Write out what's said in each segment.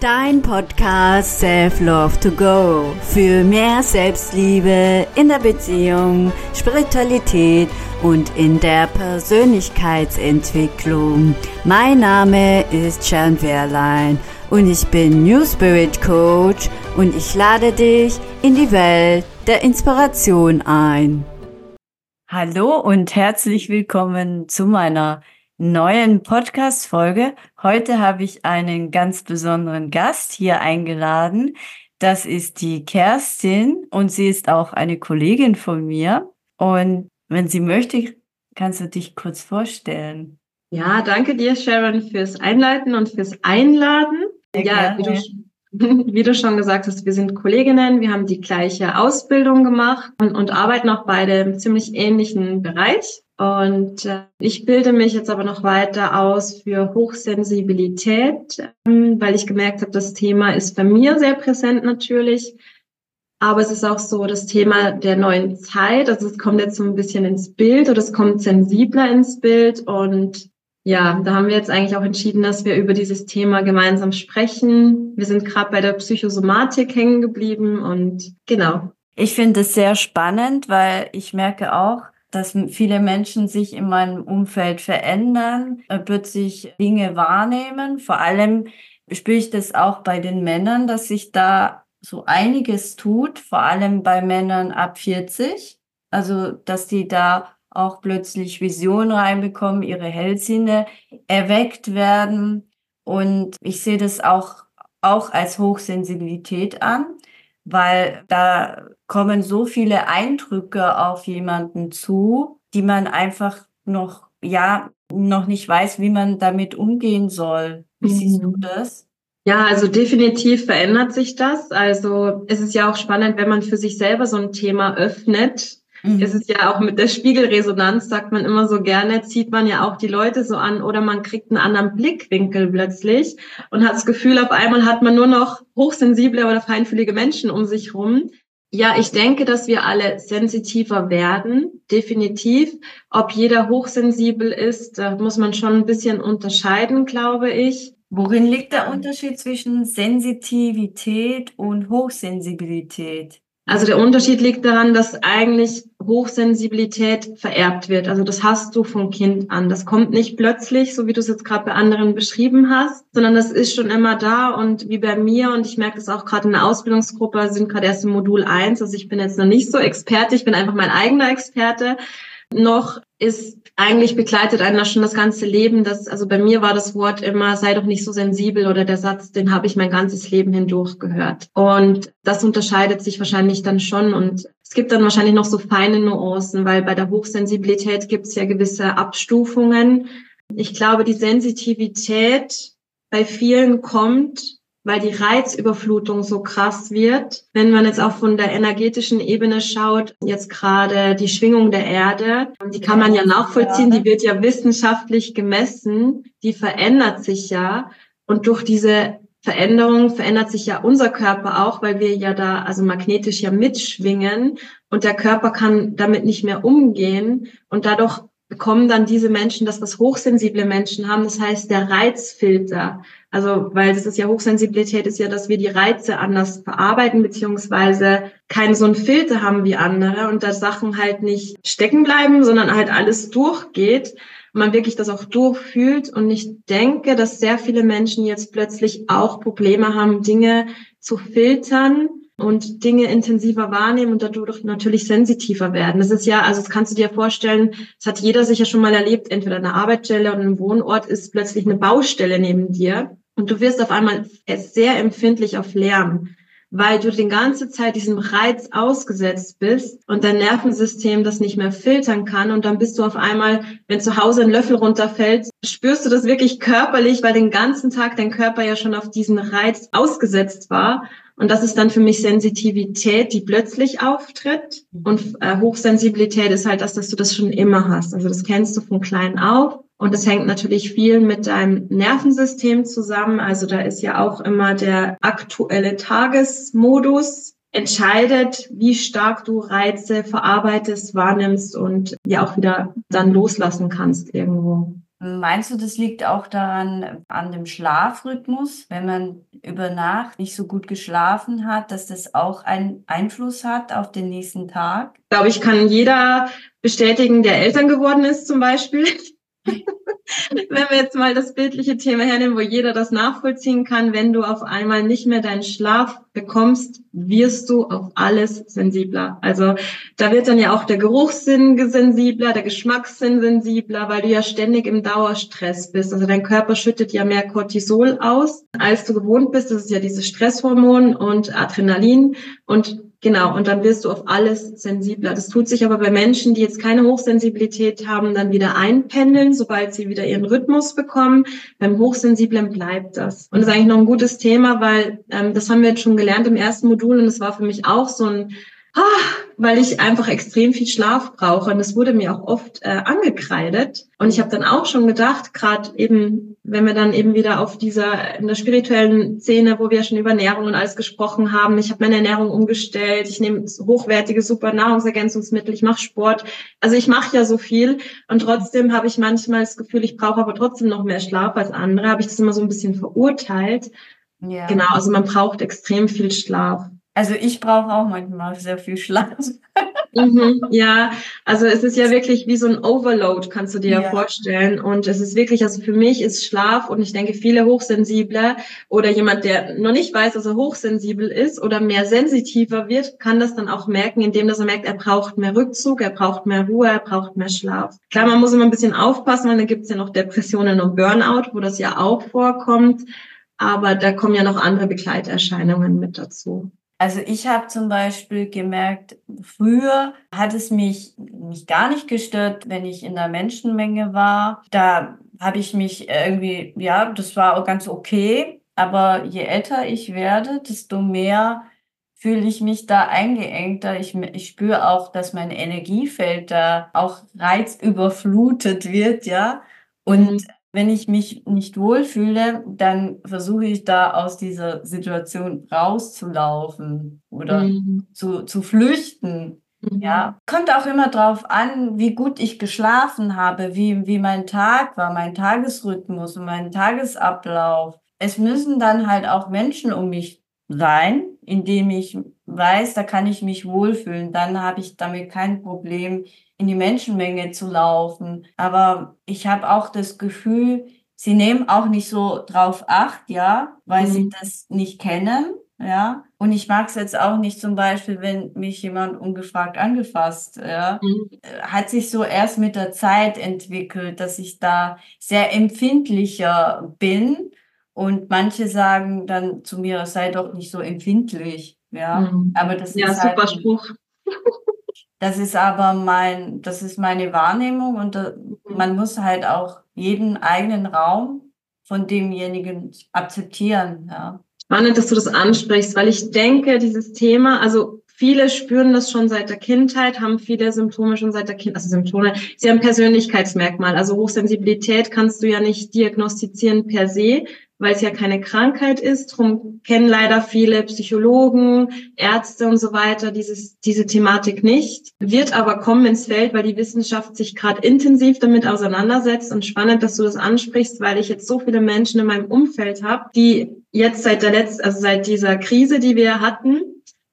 Dein Podcast Self Love to Go für mehr Selbstliebe in der Beziehung, Spiritualität und in der Persönlichkeitsentwicklung. Mein Name ist Jan Wehrlein und ich bin New Spirit Coach und ich lade dich in die Welt der Inspiration ein. Hallo und herzlich willkommen zu meiner neuen Podcast-Folge. Heute habe ich einen ganz besonderen Gast hier eingeladen. Das ist die Kerstin und sie ist auch eine Kollegin von mir. Und wenn sie möchte, kannst du dich kurz vorstellen. Ja, danke dir, Sharon, fürs Einleiten und fürs Einladen. Sehr ja, wie du, wie du, schon gesagt hast, wir sind Kolleginnen, wir haben die gleiche Ausbildung gemacht und, und arbeiten auch beide im ziemlich ähnlichen Bereich. Und äh, ich bilde mich jetzt aber noch weiter aus für Hochsensibilität, ähm, weil ich gemerkt habe, das Thema ist bei mir sehr präsent natürlich. Aber es ist auch so das Thema der neuen Zeit. Also es kommt jetzt so ein bisschen ins Bild oder es kommt sensibler ins Bild. Und ja, da haben wir jetzt eigentlich auch entschieden, dass wir über dieses Thema gemeinsam sprechen. Wir sind gerade bei der Psychosomatik hängen geblieben und genau. Ich finde es sehr spannend, weil ich merke auch, dass viele Menschen sich in meinem Umfeld verändern, äh, plötzlich Dinge wahrnehmen. Vor allem spüre ich das auch bei den Männern, dass sich da so einiges tut, vor allem bei Männern ab 40. Also, dass die da auch plötzlich Visionen reinbekommen, ihre Hellsinne erweckt werden. Und ich sehe das auch, auch als Hochsensibilität an, weil da kommen so viele Eindrücke auf jemanden zu, die man einfach noch, ja, noch nicht weiß, wie man damit umgehen soll. Wie mhm. siehst du das? Ja, also definitiv verändert sich das. Also es ist ja auch spannend, wenn man für sich selber so ein Thema öffnet. Mhm. Es ist ja auch mit der Spiegelresonanz, sagt man immer so gerne, zieht man ja auch die Leute so an oder man kriegt einen anderen Blickwinkel plötzlich und hat das Gefühl, auf einmal hat man nur noch hochsensible oder feinfühlige Menschen um sich rum. Ja, ich denke, dass wir alle sensitiver werden, definitiv. Ob jeder hochsensibel ist, da muss man schon ein bisschen unterscheiden, glaube ich. Worin liegt der Unterschied zwischen Sensitivität und Hochsensibilität? Also der Unterschied liegt daran, dass eigentlich Hochsensibilität vererbt wird. Also das hast du vom Kind an. Das kommt nicht plötzlich, so wie du es jetzt gerade bei anderen beschrieben hast, sondern das ist schon immer da und wie bei mir und ich merke das auch gerade in der Ausbildungsgruppe, sind gerade erst im Modul eins. Also ich bin jetzt noch nicht so Experte, ich bin einfach mein eigener Experte. Noch ist eigentlich begleitet einer schon das ganze Leben. Das, also bei mir war das Wort immer, sei doch nicht so sensibel oder der Satz, den habe ich mein ganzes Leben hindurch gehört. Und das unterscheidet sich wahrscheinlich dann schon. Und es gibt dann wahrscheinlich noch so feine Nuancen, weil bei der Hochsensibilität gibt es ja gewisse Abstufungen. Ich glaube, die Sensitivität bei vielen kommt weil die Reizüberflutung so krass wird. Wenn man jetzt auch von der energetischen Ebene schaut, jetzt gerade die Schwingung der Erde, die kann man ja nachvollziehen, die wird ja wissenschaftlich gemessen, die verändert sich ja. Und durch diese Veränderung verändert sich ja unser Körper auch, weil wir ja da also magnetisch ja mitschwingen und der Körper kann damit nicht mehr umgehen und dadurch bekommen dann diese Menschen das, was hochsensible Menschen haben, das heißt der Reizfilter. Also, weil das ist ja Hochsensibilität, ist ja, dass wir die Reize anders verarbeiten, beziehungsweise keinen so einen Filter haben wie andere und da Sachen halt nicht stecken bleiben, sondern halt alles durchgeht man wirklich das auch durchfühlt. Und ich denke, dass sehr viele Menschen jetzt plötzlich auch Probleme haben, Dinge zu filtern und Dinge intensiver wahrnehmen und dadurch natürlich sensitiver werden. Das ist ja, also das kannst du dir vorstellen, das hat jeder sicher schon mal erlebt, entweder eine Arbeitsstelle oder ein Wohnort ist plötzlich eine Baustelle neben dir und du wirst auf einmal sehr empfindlich auf Lärm, weil du die ganze Zeit diesem Reiz ausgesetzt bist und dein Nervensystem das nicht mehr filtern kann und dann bist du auf einmal, wenn zu Hause ein Löffel runterfällt, spürst du das wirklich körperlich, weil den ganzen Tag dein Körper ja schon auf diesen Reiz ausgesetzt war und das ist dann für mich Sensitivität, die plötzlich auftritt. Und äh, Hochsensibilität ist halt das, dass du das schon immer hast. Also das kennst du von klein auf. Und das hängt natürlich viel mit deinem Nervensystem zusammen. Also da ist ja auch immer der aktuelle Tagesmodus entscheidet, wie stark du Reize verarbeitest, wahrnimmst und ja auch wieder dann loslassen kannst irgendwo. Meinst du, das liegt auch daran, an dem Schlafrhythmus, wenn man über Nacht nicht so gut geschlafen hat, dass das auch einen Einfluss hat auf den nächsten Tag? Ich glaube, ich kann jeder bestätigen, der Eltern geworden ist zum Beispiel. wenn wir jetzt mal das bildliche Thema hernehmen, wo jeder das nachvollziehen kann, wenn du auf einmal nicht mehr deinen Schlaf bekommst, wirst du auf alles sensibler. Also da wird dann ja auch der Geruchssinn sensibler, der Geschmackssinn sensibler, weil du ja ständig im Dauerstress bist. Also dein Körper schüttet ja mehr Cortisol aus, als du gewohnt bist. Das ist ja dieses Stresshormon und Adrenalin und Genau, und dann wirst du auf alles sensibler. Das tut sich aber bei Menschen, die jetzt keine Hochsensibilität haben, dann wieder einpendeln, sobald sie wieder ihren Rhythmus bekommen. Beim Hochsensiblen bleibt das. Und das ist eigentlich noch ein gutes Thema, weil ähm, das haben wir jetzt schon gelernt im ersten Modul und es war für mich auch so ein weil ich einfach extrem viel Schlaf brauche. Und das wurde mir auch oft äh, angekreidet. Und ich habe dann auch schon gedacht, gerade eben, wenn wir dann eben wieder auf dieser, in der spirituellen Szene, wo wir schon über Ernährung und alles gesprochen haben, ich habe meine Ernährung umgestellt, ich nehme hochwertige, super Nahrungsergänzungsmittel, ich mache Sport. Also ich mache ja so viel. Und trotzdem habe ich manchmal das Gefühl, ich brauche aber trotzdem noch mehr Schlaf als andere. Habe ich das immer so ein bisschen verurteilt. Ja. Genau, also man braucht extrem viel Schlaf. Also ich brauche auch manchmal sehr viel Schlaf. mhm, ja, also es ist ja wirklich wie so ein Overload, kannst du dir ja. ja. vorstellen. Und es ist wirklich, also für mich ist Schlaf und ich denke, viele Hochsensible oder jemand, der noch nicht weiß, dass er hochsensibel ist oder mehr sensitiver wird, kann das dann auch merken, indem dass er merkt, er braucht mehr Rückzug, er braucht mehr Ruhe, er braucht mehr Schlaf. Klar, man muss immer ein bisschen aufpassen, weil dann gibt es ja noch Depressionen und Burnout, wo das ja auch vorkommt. Aber da kommen ja noch andere Begleiterscheinungen mit dazu. Also ich habe zum Beispiel gemerkt, früher hat es mich, mich gar nicht gestört, wenn ich in der Menschenmenge war. Da habe ich mich irgendwie, ja, das war auch ganz okay. Aber je älter ich werde, desto mehr fühle ich mich da eingeengter. Ich, ich spüre auch, dass mein Energiefeld da auch reizüberflutet wird, ja. Und mhm wenn ich mich nicht wohlfühle, dann versuche ich da aus dieser Situation rauszulaufen oder mhm. zu, zu flüchten. Mhm. Ja, kommt auch immer drauf an, wie gut ich geschlafen habe, wie, wie mein Tag war, mein Tagesrhythmus und mein Tagesablauf. Es müssen dann halt auch Menschen um mich sein, indem ich weiß, da kann ich mich wohlfühlen. Dann habe ich damit kein Problem, in die Menschenmenge zu laufen. Aber ich habe auch das Gefühl, sie nehmen auch nicht so drauf acht, ja, weil mhm. sie das nicht kennen. Ja, und ich mag es jetzt auch nicht zum Beispiel, wenn mich jemand ungefragt angefasst, ja, mhm. hat sich so erst mit der Zeit entwickelt, dass ich da sehr empfindlicher bin und manche sagen dann zu mir, sei doch nicht so empfindlich, ja, mhm. aber das ja, ist super halt, Spruch. Das ist aber mein, das ist meine Wahrnehmung und da, mhm. man muss halt auch jeden eigenen Raum von demjenigen akzeptieren. Ja. Spannend, dass du das ansprichst, weil ich denke, dieses Thema, also viele spüren das schon seit der Kindheit, haben viele Symptome schon seit der Kindheit, also Symptome, sie haben Persönlichkeitsmerkmal. Also Hochsensibilität kannst du ja nicht diagnostizieren per se, weil es ja keine Krankheit ist. Drum kennen leider viele Psychologen, Ärzte und so weiter dieses, diese Thematik nicht. Wird aber kommen ins Feld, weil die Wissenschaft sich gerade intensiv damit auseinandersetzt. Und spannend, dass du das ansprichst, weil ich jetzt so viele Menschen in meinem Umfeld habe, die jetzt seit der letzten, also seit dieser Krise, die wir hatten,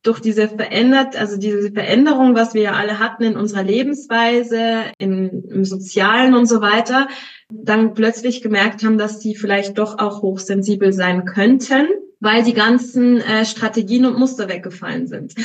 durch diese verändert, also diese Veränderung, was wir ja alle hatten in unserer Lebensweise, im, im Sozialen und so weiter, dann plötzlich gemerkt haben, dass sie vielleicht doch auch hochsensibel sein könnten, weil die ganzen äh, Strategien und Muster weggefallen sind.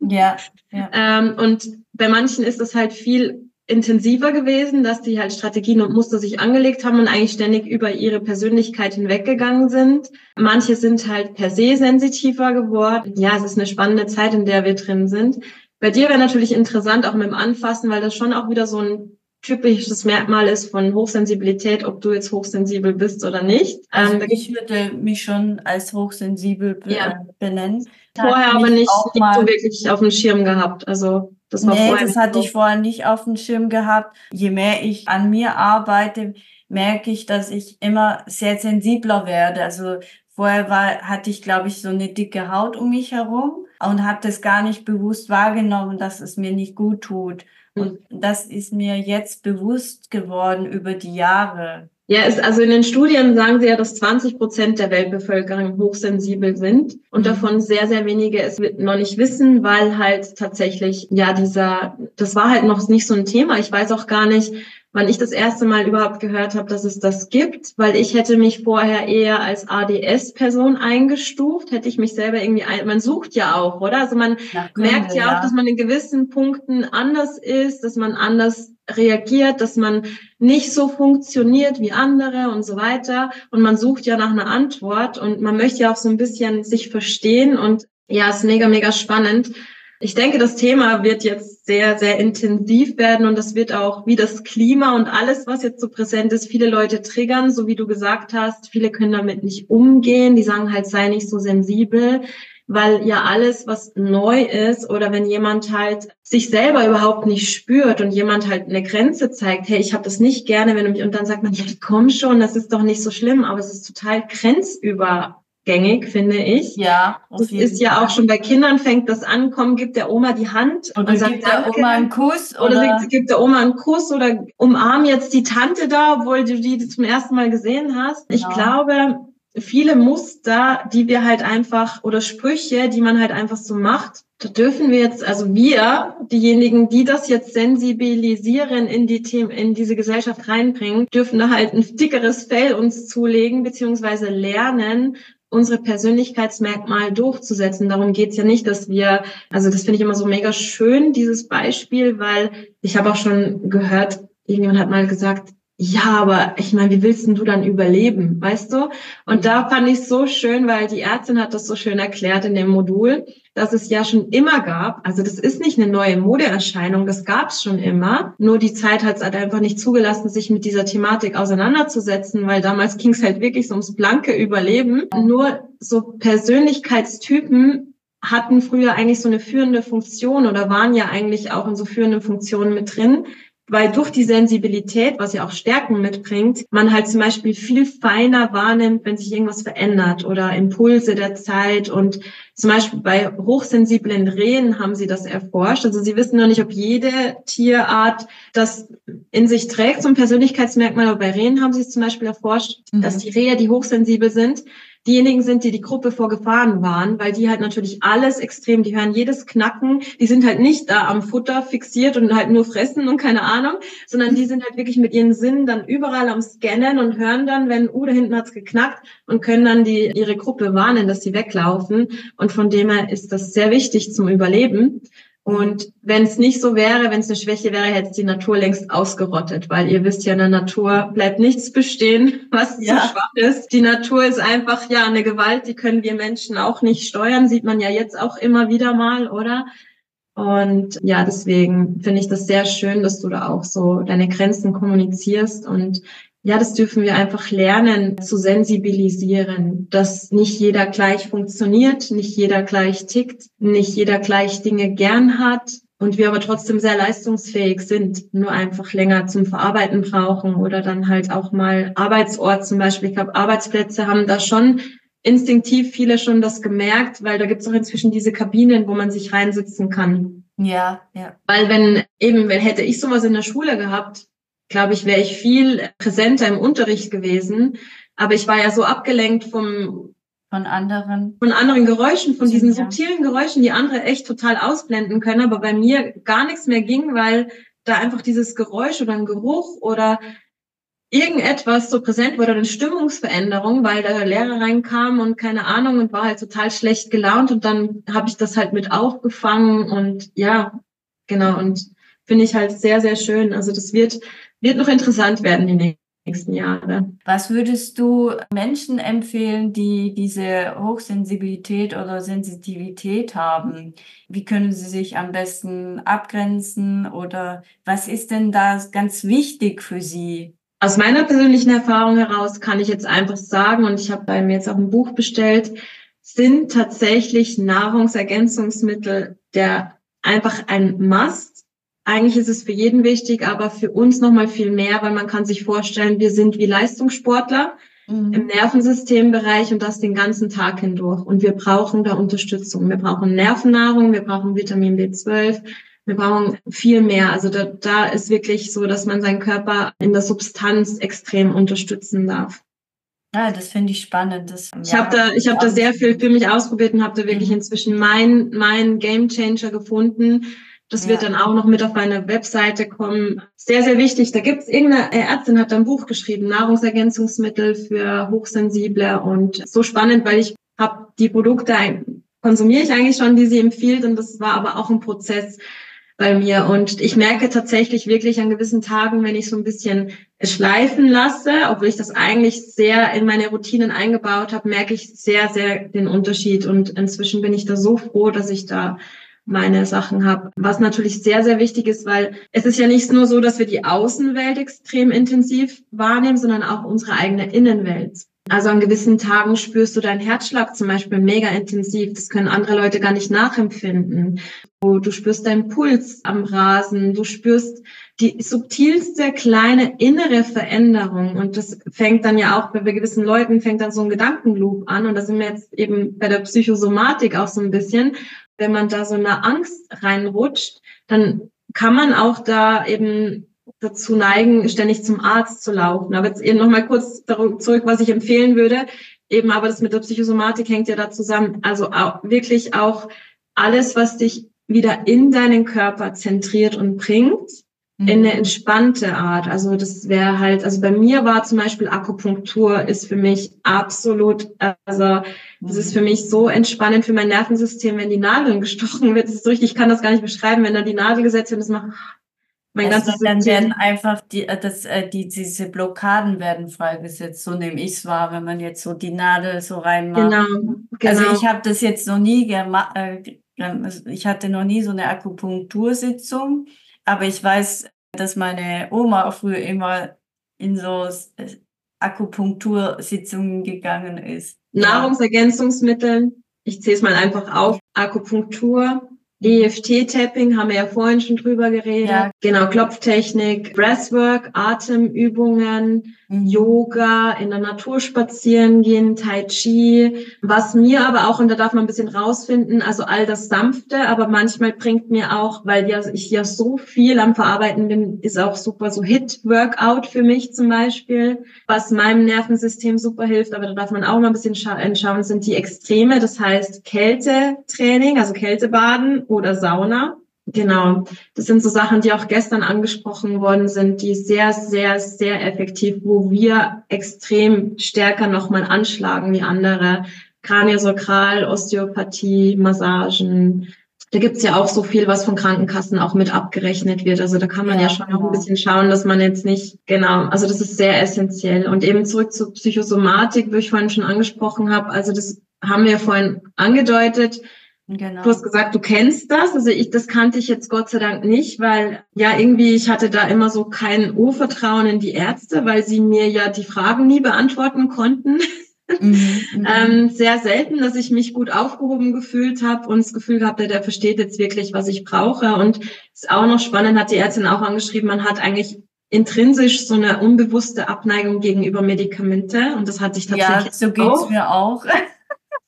Ja. ja. ähm, und bei manchen ist das halt viel intensiver gewesen, dass die halt Strategien und Muster sich angelegt haben und eigentlich ständig über ihre Persönlichkeit hinweggegangen sind. Manche sind halt per se sensitiver geworden. Ja, es ist eine spannende Zeit, in der wir drin sind. Bei dir wäre natürlich interessant, auch mit dem Anfassen, weil das schon auch wieder so ein typisches Merkmal ist von Hochsensibilität, ob du jetzt hochsensibel bist oder nicht. Also ähm, ich würde mich schon als hochsensibel be ja. benennen. Vorher aber nicht, nicht so wirklich auf dem Schirm gehabt. Also das war nee, das hatte ich vorher nicht auf dem Schirm gehabt. Je mehr ich an mir arbeite, merke ich, dass ich immer sehr sensibler werde. Also vorher war, hatte ich, glaube ich, so eine dicke Haut um mich herum und habe das gar nicht bewusst wahrgenommen, dass es mir nicht gut tut. Und das ist mir jetzt bewusst geworden über die Jahre. Ja, ist, also in den Studien sagen sie ja, dass 20 Prozent der Weltbevölkerung hochsensibel sind und mhm. davon sehr, sehr wenige es noch nicht wissen, weil halt tatsächlich, ja, dieser, das war halt noch nicht so ein Thema. Ich weiß auch gar nicht, wann ich das erste Mal überhaupt gehört habe, dass es das gibt, weil ich hätte mich vorher eher als ADS-Person eingestuft, hätte ich mich selber irgendwie, ein, man sucht ja auch, oder? Also man Gründe, merkt ja, ja auch, dass man in gewissen Punkten anders ist, dass man anders reagiert, dass man nicht so funktioniert wie andere und so weiter. Und man sucht ja nach einer Antwort und man möchte ja auch so ein bisschen sich verstehen und ja, ist mega, mega spannend. Ich denke, das Thema wird jetzt sehr, sehr intensiv werden und das wird auch wie das Klima und alles, was jetzt so präsent ist, viele Leute triggern, so wie du gesagt hast. Viele können damit nicht umgehen. Die sagen halt, sei nicht so sensibel weil ja alles, was neu ist oder wenn jemand halt sich selber überhaupt nicht spürt und jemand halt eine Grenze zeigt, hey, ich habe das nicht gerne, wenn du mich und dann sagt man, ja, komm schon, das ist doch nicht so schlimm, aber es ist total grenzübergängig, finde ich. Ja. Das ist ja auch schon bei Kindern fängt das an, komm, gib der Oma die Hand oder und sagt, gibt der Oma einen Kuss oder, oder gibt der Oma einen Kuss oder umarm jetzt die Tante da, obwohl du die zum ersten Mal gesehen hast. Ich ja. glaube, viele Muster, die wir halt einfach oder Sprüche, die man halt einfach so macht. Da dürfen wir jetzt, also wir, diejenigen, die das jetzt sensibilisieren in die Themen, in diese Gesellschaft reinbringen, dürfen da halt ein dickeres Fell uns zulegen, beziehungsweise lernen, unsere Persönlichkeitsmerkmal durchzusetzen. Darum geht's ja nicht, dass wir, also das finde ich immer so mega schön, dieses Beispiel, weil ich habe auch schon gehört, irgendjemand hat mal gesagt, ja, aber ich meine, wie willst denn du dann überleben, weißt du? Und da fand ich so schön, weil die Ärztin hat das so schön erklärt in dem Modul, dass es ja schon immer gab. Also das ist nicht eine neue Modeerscheinung, das gab es schon immer. Nur die Zeit hat es halt einfach nicht zugelassen, sich mit dieser Thematik auseinanderzusetzen, weil damals ging es halt wirklich so ums blanke Überleben. Nur so Persönlichkeitstypen hatten früher eigentlich so eine führende Funktion oder waren ja eigentlich auch in so führenden Funktionen mit drin weil durch die Sensibilität, was ja auch Stärken mitbringt, man halt zum Beispiel viel feiner wahrnimmt, wenn sich irgendwas verändert oder Impulse der Zeit. Und zum Beispiel bei hochsensiblen Rehen haben sie das erforscht. Also sie wissen noch nicht, ob jede Tierart das in sich trägt, so ein Persönlichkeitsmerkmal. Aber bei Rehen haben sie es zum Beispiel erforscht, mhm. dass die Rehe, die hochsensibel sind, diejenigen sind, die die Gruppe vor Gefahren waren, weil die halt natürlich alles extrem, die hören jedes Knacken, die sind halt nicht da am Futter fixiert und halt nur fressen und keine Ahnung, sondern die sind halt wirklich mit ihren Sinnen dann überall am Scannen und hören dann, wenn, uh, da hinten hat's geknackt und können dann die, ihre Gruppe warnen, dass sie weglaufen. Und von dem her ist das sehr wichtig zum Überleben. Und wenn es nicht so wäre, wenn es eine Schwäche wäre, hätte die Natur längst ausgerottet, weil ihr wisst ja, in der Natur bleibt nichts bestehen, was ja. zu schwach ist. Die Natur ist einfach ja eine Gewalt, die können wir Menschen auch nicht steuern, sieht man ja jetzt auch immer wieder mal, oder? Und ja, deswegen finde ich das sehr schön, dass du da auch so deine Grenzen kommunizierst und ja, das dürfen wir einfach lernen zu sensibilisieren, dass nicht jeder gleich funktioniert, nicht jeder gleich tickt, nicht jeder gleich Dinge gern hat und wir aber trotzdem sehr leistungsfähig sind, nur einfach länger zum Verarbeiten brauchen oder dann halt auch mal Arbeitsort zum Beispiel. Ich glaube, Arbeitsplätze haben da schon instinktiv viele schon das gemerkt, weil da gibt es auch inzwischen diese Kabinen, wo man sich reinsitzen kann. Ja, ja. Weil wenn eben, wenn hätte ich sowas in der Schule gehabt, glaube ich, wäre ich viel präsenter im Unterricht gewesen. Aber ich war ja so abgelenkt vom von anderen. von anderen Geräuschen, von diesen subtilen Geräuschen, die andere echt total ausblenden können, aber bei mir gar nichts mehr ging, weil da einfach dieses Geräusch oder ein Geruch oder irgendetwas so präsent wurde, eine Stimmungsveränderung, weil der Lehrer reinkam und keine Ahnung und war halt total schlecht gelaunt. Und dann habe ich das halt mit aufgefangen und ja, genau. Und finde ich halt sehr, sehr schön. Also das wird wird noch interessant werden die nächsten Jahre. Was würdest du Menschen empfehlen, die diese Hochsensibilität oder Sensitivität haben? Wie können sie sich am besten abgrenzen oder was ist denn da ganz wichtig für sie? Aus meiner persönlichen Erfahrung heraus kann ich jetzt einfach sagen, und ich habe bei mir jetzt auch ein Buch bestellt, sind tatsächlich Nahrungsergänzungsmittel der einfach ein Must eigentlich ist es für jeden wichtig, aber für uns noch mal viel mehr, weil man kann sich vorstellen, wir sind wie Leistungssportler mhm. im Nervensystembereich und das den ganzen Tag hindurch. Und wir brauchen da Unterstützung. Wir brauchen Nervennahrung, wir brauchen Vitamin B12, Wir brauchen viel mehr. Also da, da ist wirklich so, dass man seinen Körper in der Substanz extrem unterstützen darf. Ja, das finde ich spannend. Das, ich ja, habe da, ich habe da sehr viel für mich ausprobiert und habe da wirklich mhm. inzwischen mein, mein Game Changer gefunden. Das ja. wird dann auch noch mit auf meine Webseite kommen. Sehr, sehr wichtig. Da gibt's irgendeine Ärztin hat ein Buch geschrieben, Nahrungsergänzungsmittel für Hochsensible und so spannend, weil ich habe die Produkte konsumiere ich eigentlich schon, die sie empfiehlt und das war aber auch ein Prozess bei mir und ich merke tatsächlich wirklich an gewissen Tagen, wenn ich so ein bisschen schleifen lasse, obwohl ich das eigentlich sehr in meine Routinen eingebaut habe, merke ich sehr, sehr den Unterschied und inzwischen bin ich da so froh, dass ich da meine Sachen habe. Was natürlich sehr, sehr wichtig ist, weil es ist ja nicht nur so, dass wir die Außenwelt extrem intensiv wahrnehmen, sondern auch unsere eigene Innenwelt. Also an gewissen Tagen spürst du deinen Herzschlag zum Beispiel mega intensiv. Das können andere Leute gar nicht nachempfinden. Du spürst deinen Puls am Rasen. Du spürst die subtilste kleine innere Veränderung. Und das fängt dann ja auch bei gewissen Leuten fängt dann so ein Gedankenloop an. Und da sind wir jetzt eben bei der Psychosomatik auch so ein bisschen. Wenn man da so eine Angst reinrutscht, dann kann man auch da eben dazu neigen, ständig zum Arzt zu laufen. Aber jetzt eben nochmal kurz zurück, was ich empfehlen würde. Eben, aber das mit der Psychosomatik hängt ja da zusammen. Also auch, wirklich auch alles, was dich wieder in deinen Körper zentriert und bringt, mhm. in eine entspannte Art. Also das wäre halt, also bei mir war zum Beispiel Akupunktur ist für mich absolut, also das ist für mich so entspannend für mein Nervensystem, wenn die Nadeln gestochen wird. Das ist so richtig, ich kann das gar nicht beschreiben, wenn da die Nadel gesetzt wird, das macht mein also ganzes dann werden einfach die, äh, das, äh, die, diese Blockaden werden freigesetzt. So nehme ich es wahr, wenn man jetzt so die Nadel so reinmacht. Genau, genau. Also ich habe das jetzt noch nie gemacht. Äh, ich hatte noch nie so eine Akupunktursitzung, aber ich weiß, dass meine Oma früher immer in so Akupunktursitzungen gegangen ist. Nahrungsergänzungsmittel, ich zähle es mal einfach auf, Akupunktur, EFT-Tapping haben wir ja vorhin schon drüber geredet. Ja. Genau, Klopftechnik, Breathwork, Atemübungen. Yoga, in der Natur spazieren gehen, Tai Chi. Was mir aber auch, und da darf man ein bisschen rausfinden, also all das Sanfte, aber manchmal bringt mir auch, weil ja, ich ja so viel am Verarbeiten bin, ist auch super so Hit-Workout für mich zum Beispiel, was meinem Nervensystem super hilft, aber da darf man auch mal ein bisschen schauen, sind die Extreme, das heißt Kältetraining, also Kältebaden oder Sauna. Genau, das sind so Sachen, die auch gestern angesprochen worden sind, die sehr, sehr, sehr effektiv, wo wir extrem stärker nochmal anschlagen wie andere. Kraniosakral, Osteopathie, Massagen. Da gibt's ja auch so viel, was von Krankenkassen auch mit abgerechnet wird. Also da kann man ja, ja schon genau. noch ein bisschen schauen, dass man jetzt nicht, genau, also das ist sehr essentiell. Und eben zurück zur Psychosomatik, wie ich vorhin schon angesprochen habe. Also das haben wir vorhin angedeutet Genau. Du hast gesagt, du kennst das. Also ich, das kannte ich jetzt Gott sei Dank nicht, weil ja irgendwie ich hatte da immer so kein Urvertrauen in die Ärzte, weil sie mir ja die Fragen nie beantworten konnten. Mhm, mhm. ähm, sehr selten, dass ich mich gut aufgehoben gefühlt habe und das Gefühl gehabt, der, der versteht jetzt wirklich, was ich brauche. Und ist auch noch spannend, hat die Ärztin auch angeschrieben, man hat eigentlich intrinsisch so eine unbewusste Abneigung gegenüber Medikamente und das hatte ich tatsächlich ja, so geht's auch. mir auch.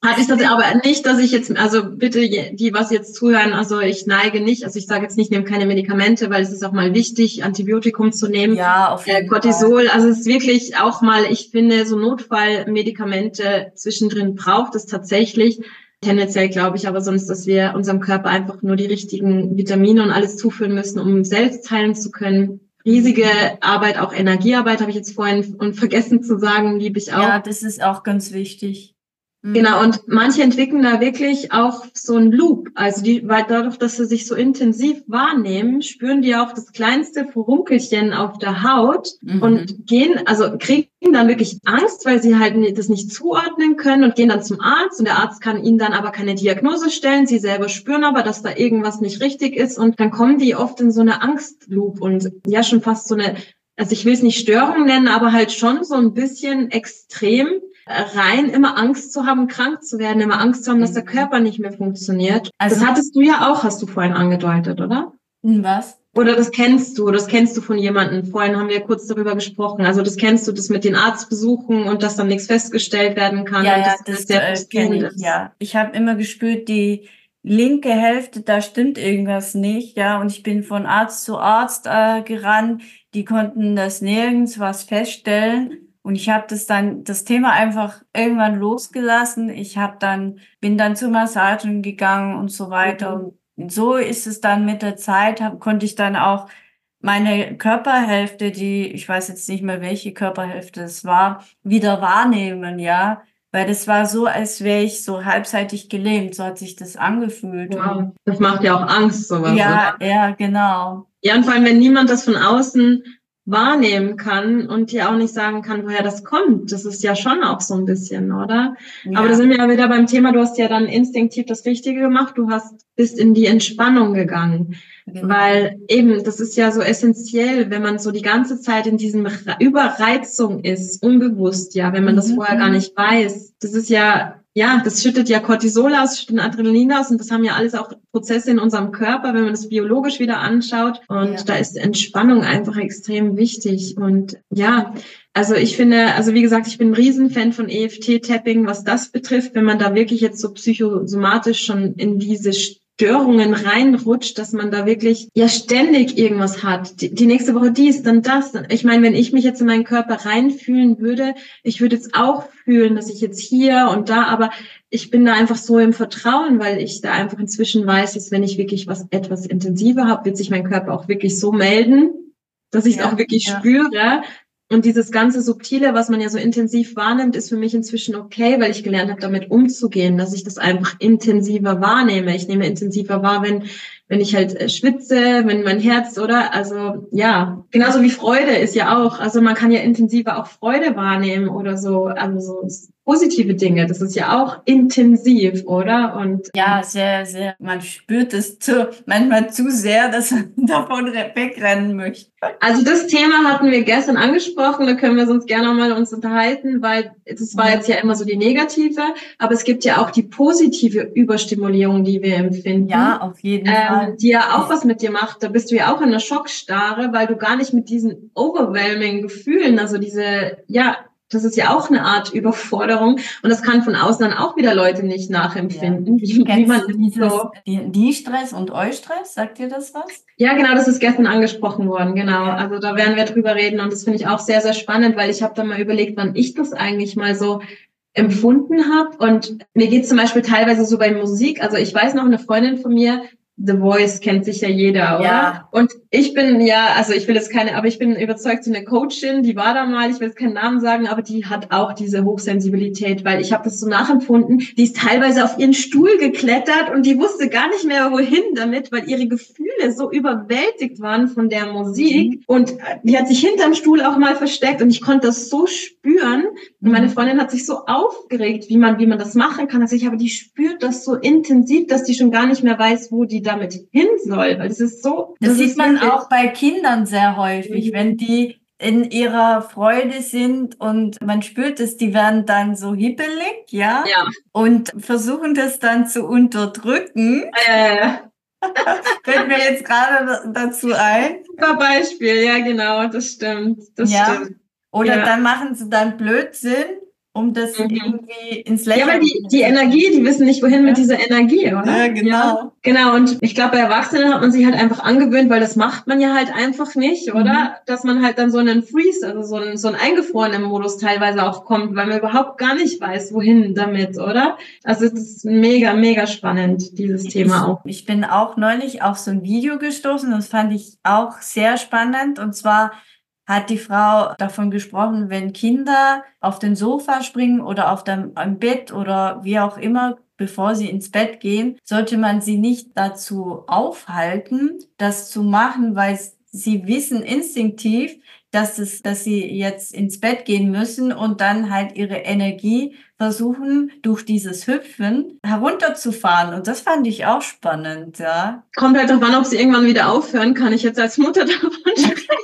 Hatte ich das aber nicht, dass ich jetzt, also bitte die, was jetzt zuhören, also ich neige nicht, also ich sage jetzt nicht, nehme keine Medikamente, weil es ist auch mal wichtig, Antibiotikum zu nehmen. Ja, auf jeden äh, Cortisol, Fall. also es ist wirklich auch mal, ich finde, so Notfallmedikamente zwischendrin braucht es tatsächlich. Tendenziell glaube ich aber sonst, dass wir unserem Körper einfach nur die richtigen Vitamine und alles zuführen müssen, um selbst heilen zu können. Riesige Arbeit, auch Energiearbeit, habe ich jetzt vorhin und vergessen zu sagen, liebe ich auch. Ja, das ist auch ganz wichtig. Genau, mhm. und manche entwickeln da wirklich auch so ein Loop. Also die, weil dadurch, dass sie sich so intensiv wahrnehmen, spüren die auch das kleinste Furunkelchen auf der Haut mhm. und gehen, also kriegen dann wirklich Angst, weil sie halt das nicht zuordnen können und gehen dann zum Arzt und der Arzt kann ihnen dann aber keine Diagnose stellen. Sie selber spüren aber, dass da irgendwas nicht richtig ist und dann kommen die oft in so eine Angstloop und ja schon fast so eine, also ich will es nicht Störung nennen, aber halt schon so ein bisschen extrem rein, immer Angst zu haben, krank zu werden, immer Angst zu haben, dass der mhm. Körper nicht mehr funktioniert. Also, das hattest du ja auch, hast du vorhin angedeutet, oder? Hm, was? Oder das kennst du, das kennst du von jemandem. Vorhin haben wir kurz darüber gesprochen. Also das kennst du, das mit den Arztbesuchen und dass dann nichts festgestellt werden kann. Ja, ja das, das äh, kenne ich, ja. Ich habe immer gespürt, die, linke Hälfte, da stimmt irgendwas nicht, ja. Und ich bin von Arzt zu Arzt äh, gerannt. Die konnten das nirgends was feststellen. Und ich habe das dann, das Thema einfach irgendwann losgelassen. Ich habe dann, bin dann zu Massagen gegangen und so weiter. Mhm. Und so ist es dann mit der Zeit, hab, konnte ich dann auch meine Körperhälfte, die, ich weiß jetzt nicht mehr, welche Körperhälfte es war, wieder wahrnehmen, ja. Weil das war so, als wäre ich so halbseitig gelähmt, so hat sich das angefühlt. Wow. Das macht ja auch Angst, sowas. Ja, oder? ja, genau. Ja, und vor allem, wenn niemand das von außen wahrnehmen kann und dir auch nicht sagen kann, woher das kommt. Das ist ja schon auch so ein bisschen, oder? Ja. Aber da sind wir ja wieder beim Thema, du hast ja dann instinktiv das Richtige gemacht, du hast, bist in die Entspannung gegangen. Genau. Weil eben, das ist ja so essentiell, wenn man so die ganze Zeit in diesem Überreizung ist, unbewusst, ja, wenn man das mhm. vorher gar nicht weiß. Das ist ja ja, das schüttet ja Cortisol aus, schüttet Adrenalin aus und das haben ja alles auch Prozesse in unserem Körper, wenn man das biologisch wieder anschaut. Und ja. da ist Entspannung einfach extrem wichtig. Und ja, also ich finde, also wie gesagt, ich bin ein Riesenfan von EFT-Tapping, was das betrifft, wenn man da wirklich jetzt so psychosomatisch schon in diese Störungen reinrutscht, dass man da wirklich ja ständig irgendwas hat. Die, die nächste Woche dies, dann das. Ich meine, wenn ich mich jetzt in meinen Körper reinfühlen würde, ich würde jetzt auch fühlen, dass ich jetzt hier und da, aber ich bin da einfach so im Vertrauen, weil ich da einfach inzwischen weiß, dass wenn ich wirklich was etwas intensiver habe, wird sich mein Körper auch wirklich so melden, dass ich es ja, auch wirklich ja. spüre. Und dieses ganze Subtile, was man ja so intensiv wahrnimmt, ist für mich inzwischen okay, weil ich gelernt habe, damit umzugehen, dass ich das einfach intensiver wahrnehme. Ich nehme intensiver wahr, wenn, wenn ich halt äh, schwitze, wenn mein Herz, oder? Also ja, genauso wie Freude ist ja auch. Also man kann ja intensiver auch Freude wahrnehmen oder so. Also so positive Dinge. Das ist ja auch intensiv, oder? Und ja, sehr, sehr. Man spürt es zu, manchmal zu sehr, dass man davon wegrennen möchte. Also das Thema hatten wir gestern angesprochen, da können wir uns gerne mal uns unterhalten, weil das war jetzt ja immer so die negative, aber es gibt ja auch die positive Überstimulierung, die wir empfinden. Ja, auf jeden ähm, Fall. Die ja auch was mit dir macht. Da bist du ja auch in der Schockstarre, weil du gar nicht mit diesen overwhelming Gefühlen, also diese, ja, das ist ja auch eine Art Überforderung und das kann von außen dann auch wieder Leute nicht nachempfinden. Ja. Wie, wie man dieses, so die, Stress und Eustress, sagt dir das was? Ja, genau, das ist gestern angesprochen worden, genau. Ja. Also da werden wir drüber reden und das finde ich auch sehr, sehr spannend, weil ich habe dann mal überlegt, wann ich das eigentlich mal so empfunden habe. Und mir geht zum Beispiel teilweise so bei Musik. Also ich weiß noch, eine Freundin von mir, The Voice kennt sicher jeder, oder? Ja. Und ich bin ja, also ich will jetzt keine, aber ich bin überzeugt, so eine Coachin, die war da mal, ich will jetzt keinen Namen sagen, aber die hat auch diese Hochsensibilität, weil ich habe das so nachempfunden. Die ist teilweise auf ihren Stuhl geklettert und die wusste gar nicht mehr, wohin damit, weil ihre Gefühle so überwältigt waren von der Musik. Mhm. Und die hat sich hinterm Stuhl auch mal versteckt und ich konnte das so spüren. Und meine mhm. Freundin hat sich so aufgeregt, wie man, wie man das machen kann. Also ich habe die spürt das so intensiv, dass die schon gar nicht mehr weiß, wo die damit hin soll, weil es ist so. Das, das sieht man auch bei Kindern sehr häufig, mhm. wenn die in ihrer Freude sind und man spürt es, die werden dann so hibbelig, ja, ja. und versuchen das dann zu unterdrücken. Äh. Fällt mir jetzt gerade dazu ein. Super Beispiel, ja genau, das stimmt. Das ja. stimmt. Oder ja. dann machen sie dann Blödsinn um das mhm. irgendwie ins Lächeln. Ja, aber die, die Energie, die wissen nicht, wohin ja. mit dieser Energie, oder? Ja, genau. Ja, genau, und ich glaube, bei Erwachsenen hat man sich halt einfach angewöhnt, weil das macht man ja halt einfach nicht, oder? Mhm. Dass man halt dann so einen Freeze, also so einen, so einen eingefrorenen Modus teilweise auch kommt, weil man überhaupt gar nicht weiß, wohin damit, oder? Also es ist mega, mega spannend, dieses Thema ich, auch. Ich bin auch neulich auf so ein Video gestoßen, das fand ich auch sehr spannend, und zwar hat die Frau davon gesprochen, wenn Kinder auf den Sofa springen oder auf dem Bett oder wie auch immer, bevor sie ins Bett gehen, sollte man sie nicht dazu aufhalten, das zu machen, weil sie wissen instinktiv, dass es, dass sie jetzt ins Bett gehen müssen und dann halt ihre Energie versuchen, durch dieses Hüpfen herunterzufahren. Und das fand ich auch spannend, ja. Kommt halt darauf an, ob sie irgendwann wieder aufhören, kann ich jetzt als Mutter davon sprechen.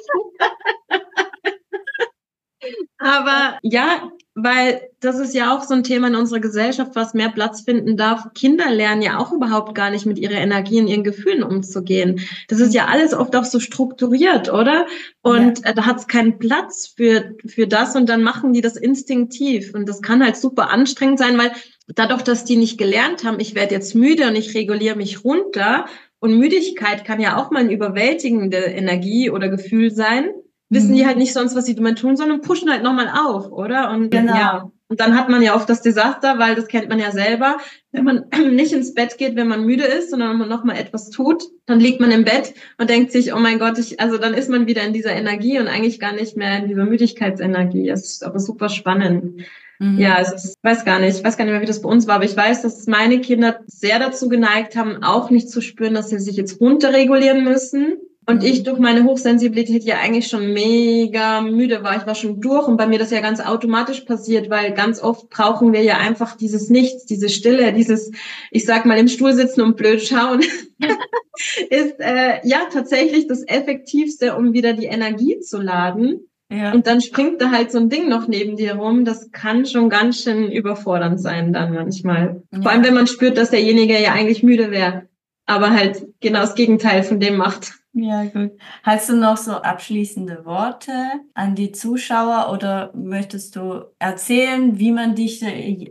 Aber ja, weil das ist ja auch so ein Thema in unserer Gesellschaft, was mehr Platz finden darf. Kinder lernen ja auch überhaupt gar nicht mit ihrer Energie und ihren Gefühlen umzugehen. Das ist ja alles oft auch so strukturiert, oder? Und ja. Äh, da hat es keinen Platz für, für das und dann machen die das instinktiv. Und das kann halt super anstrengend sein, weil dadurch, dass die nicht gelernt haben, ich werde jetzt müde und ich reguliere mich runter. Und Müdigkeit kann ja auch mal eine überwältigende Energie oder Gefühl sein. Wissen die mhm. halt nicht sonst, was sie damit tun, sondern pushen halt nochmal auf, oder? Und genau. ja, und dann hat man ja oft das Desaster, weil das kennt man ja selber. Wenn man nicht ins Bett geht, wenn man müde ist, sondern man nochmal etwas tut, dann liegt man im Bett und denkt sich, oh mein Gott, ich, also dann ist man wieder in dieser Energie und eigentlich gar nicht mehr in dieser Müdigkeitsenergie. Das ist aber super spannend. Mhm. Ja, also ich weiß gar nicht, ich weiß gar nicht mehr, wie das bei uns war, aber ich weiß, dass meine Kinder sehr dazu geneigt haben, auch nicht zu spüren, dass sie sich jetzt runterregulieren müssen. Und ich durch meine Hochsensibilität ja eigentlich schon mega müde war. Ich war schon durch und bei mir das ja ganz automatisch passiert, weil ganz oft brauchen wir ja einfach dieses Nichts, diese Stille, dieses, ich sag mal, im Stuhl sitzen und blöd schauen, ist äh, ja tatsächlich das Effektivste, um wieder die Energie zu laden. Ja. Und dann springt da halt so ein Ding noch neben dir rum. Das kann schon ganz schön überfordernd sein dann manchmal. Ja. Vor allem, wenn man spürt, dass derjenige ja eigentlich müde wäre, aber halt genau das Gegenteil von dem macht. Ja, gut. Hast du noch so abschließende Worte an die Zuschauer oder möchtest du erzählen, wie man dich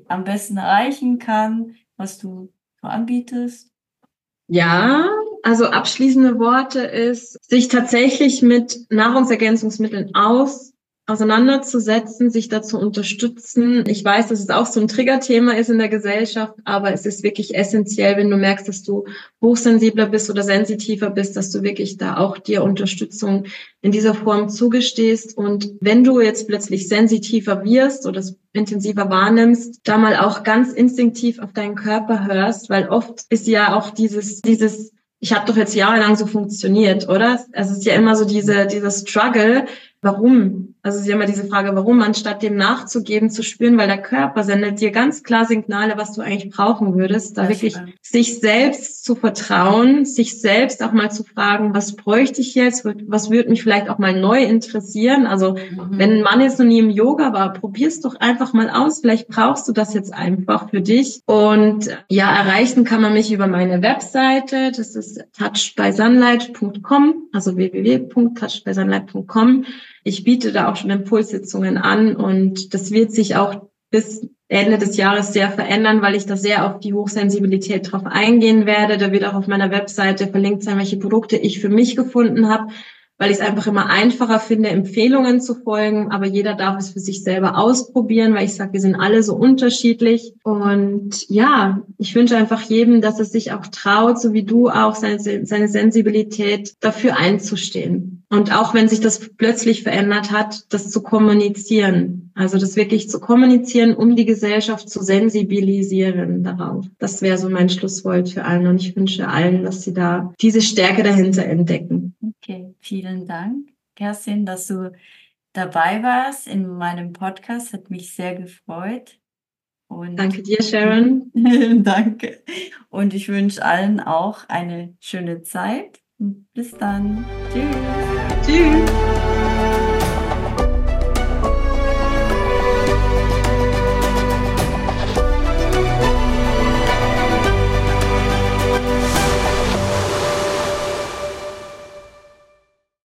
am besten erreichen kann, was du so anbietest? Ja, also abschließende Worte ist, sich tatsächlich mit Nahrungsergänzungsmitteln aus auseinanderzusetzen, sich dazu unterstützen. Ich weiß, dass es auch so ein Triggerthema ist in der Gesellschaft, aber es ist wirklich essentiell, wenn du merkst, dass du hochsensibler bist oder sensitiver bist, dass du wirklich da auch dir Unterstützung in dieser Form zugestehst. Und wenn du jetzt plötzlich sensitiver wirst oder es intensiver wahrnimmst, da mal auch ganz instinktiv auf deinen Körper hörst, weil oft ist ja auch dieses, dieses ich habe doch jetzt jahrelang so funktioniert, oder? Also es ist ja immer so diese, dieses Struggle, warum? Also es ist ja immer diese Frage, warum, anstatt dem nachzugeben, zu spüren, weil der Körper sendet dir ganz klar Signale, was du eigentlich brauchen würdest, da das wirklich stimmt. sich selbst zu vertrauen, sich selbst auch mal zu fragen, was bräuchte ich jetzt, was würde mich vielleicht auch mal neu interessieren. Also mhm. wenn ein Mann jetzt noch nie im Yoga war, probier's doch einfach mal aus, vielleicht brauchst du das jetzt einfach für dich. Und ja, erreichen kann man mich über meine Webseite, das ist touchbysunlight.com, also www.touchbysunlight.com. Ich biete da auch schon Impulssitzungen an und das wird sich auch bis Ende des Jahres sehr verändern, weil ich da sehr auf die Hochsensibilität drauf eingehen werde. Da wird auch auf meiner Webseite verlinkt sein, welche Produkte ich für mich gefunden habe, weil ich es einfach immer einfacher finde, Empfehlungen zu folgen. Aber jeder darf es für sich selber ausprobieren, weil ich sage, wir sind alle so unterschiedlich. Und ja, ich wünsche einfach jedem, dass es sich auch traut, so wie du auch, seine, seine Sensibilität dafür einzustehen. Und auch wenn sich das plötzlich verändert hat, das zu kommunizieren. Also das wirklich zu kommunizieren, um die Gesellschaft zu sensibilisieren darauf. Das wäre so mein Schlusswort für allen. Und ich wünsche allen, dass sie da diese Stärke dahinter entdecken. Okay, vielen Dank, Kerstin, dass du dabei warst in meinem Podcast. Hat mich sehr gefreut. Und Danke dir, Sharon. Danke. Und ich wünsche allen auch eine schöne Zeit. Bis dann. Tschüss. Tschüss.